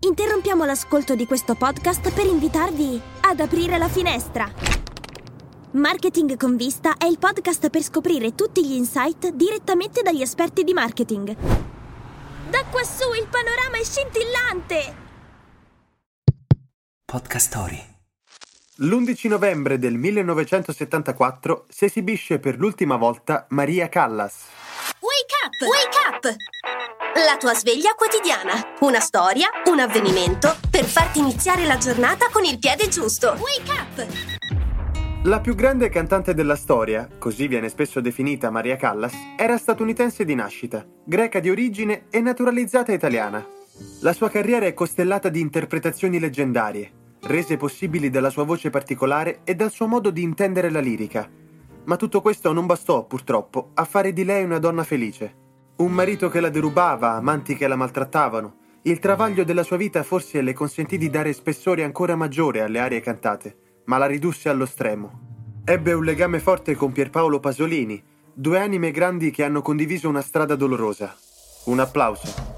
Interrompiamo l'ascolto di questo podcast per invitarvi ad aprire la finestra. Marketing con vista è il podcast per scoprire tutti gli insight direttamente dagli esperti di marketing. Da quassù il panorama è scintillante! Podcast Story. L'11 novembre del 1974 si esibisce per l'ultima volta Maria Callas. Wake up! Wake up! La tua sveglia quotidiana. Una storia, un avvenimento per farti iniziare la giornata con il piede giusto. Wake up! La più grande cantante della storia, così viene spesso definita Maria Callas, era statunitense di nascita, greca di origine e naturalizzata italiana. La sua carriera è costellata di interpretazioni leggendarie, rese possibili dalla sua voce particolare e dal suo modo di intendere la lirica. Ma tutto questo non bastò, purtroppo, a fare di lei una donna felice. Un marito che la derubava, amanti che la maltrattavano. Il travaglio della sua vita forse le consentì di dare spessore ancora maggiore alle arie cantate, ma la ridusse allo stremo. Ebbe un legame forte con Pierpaolo Pasolini, due anime grandi che hanno condiviso una strada dolorosa. Un applauso.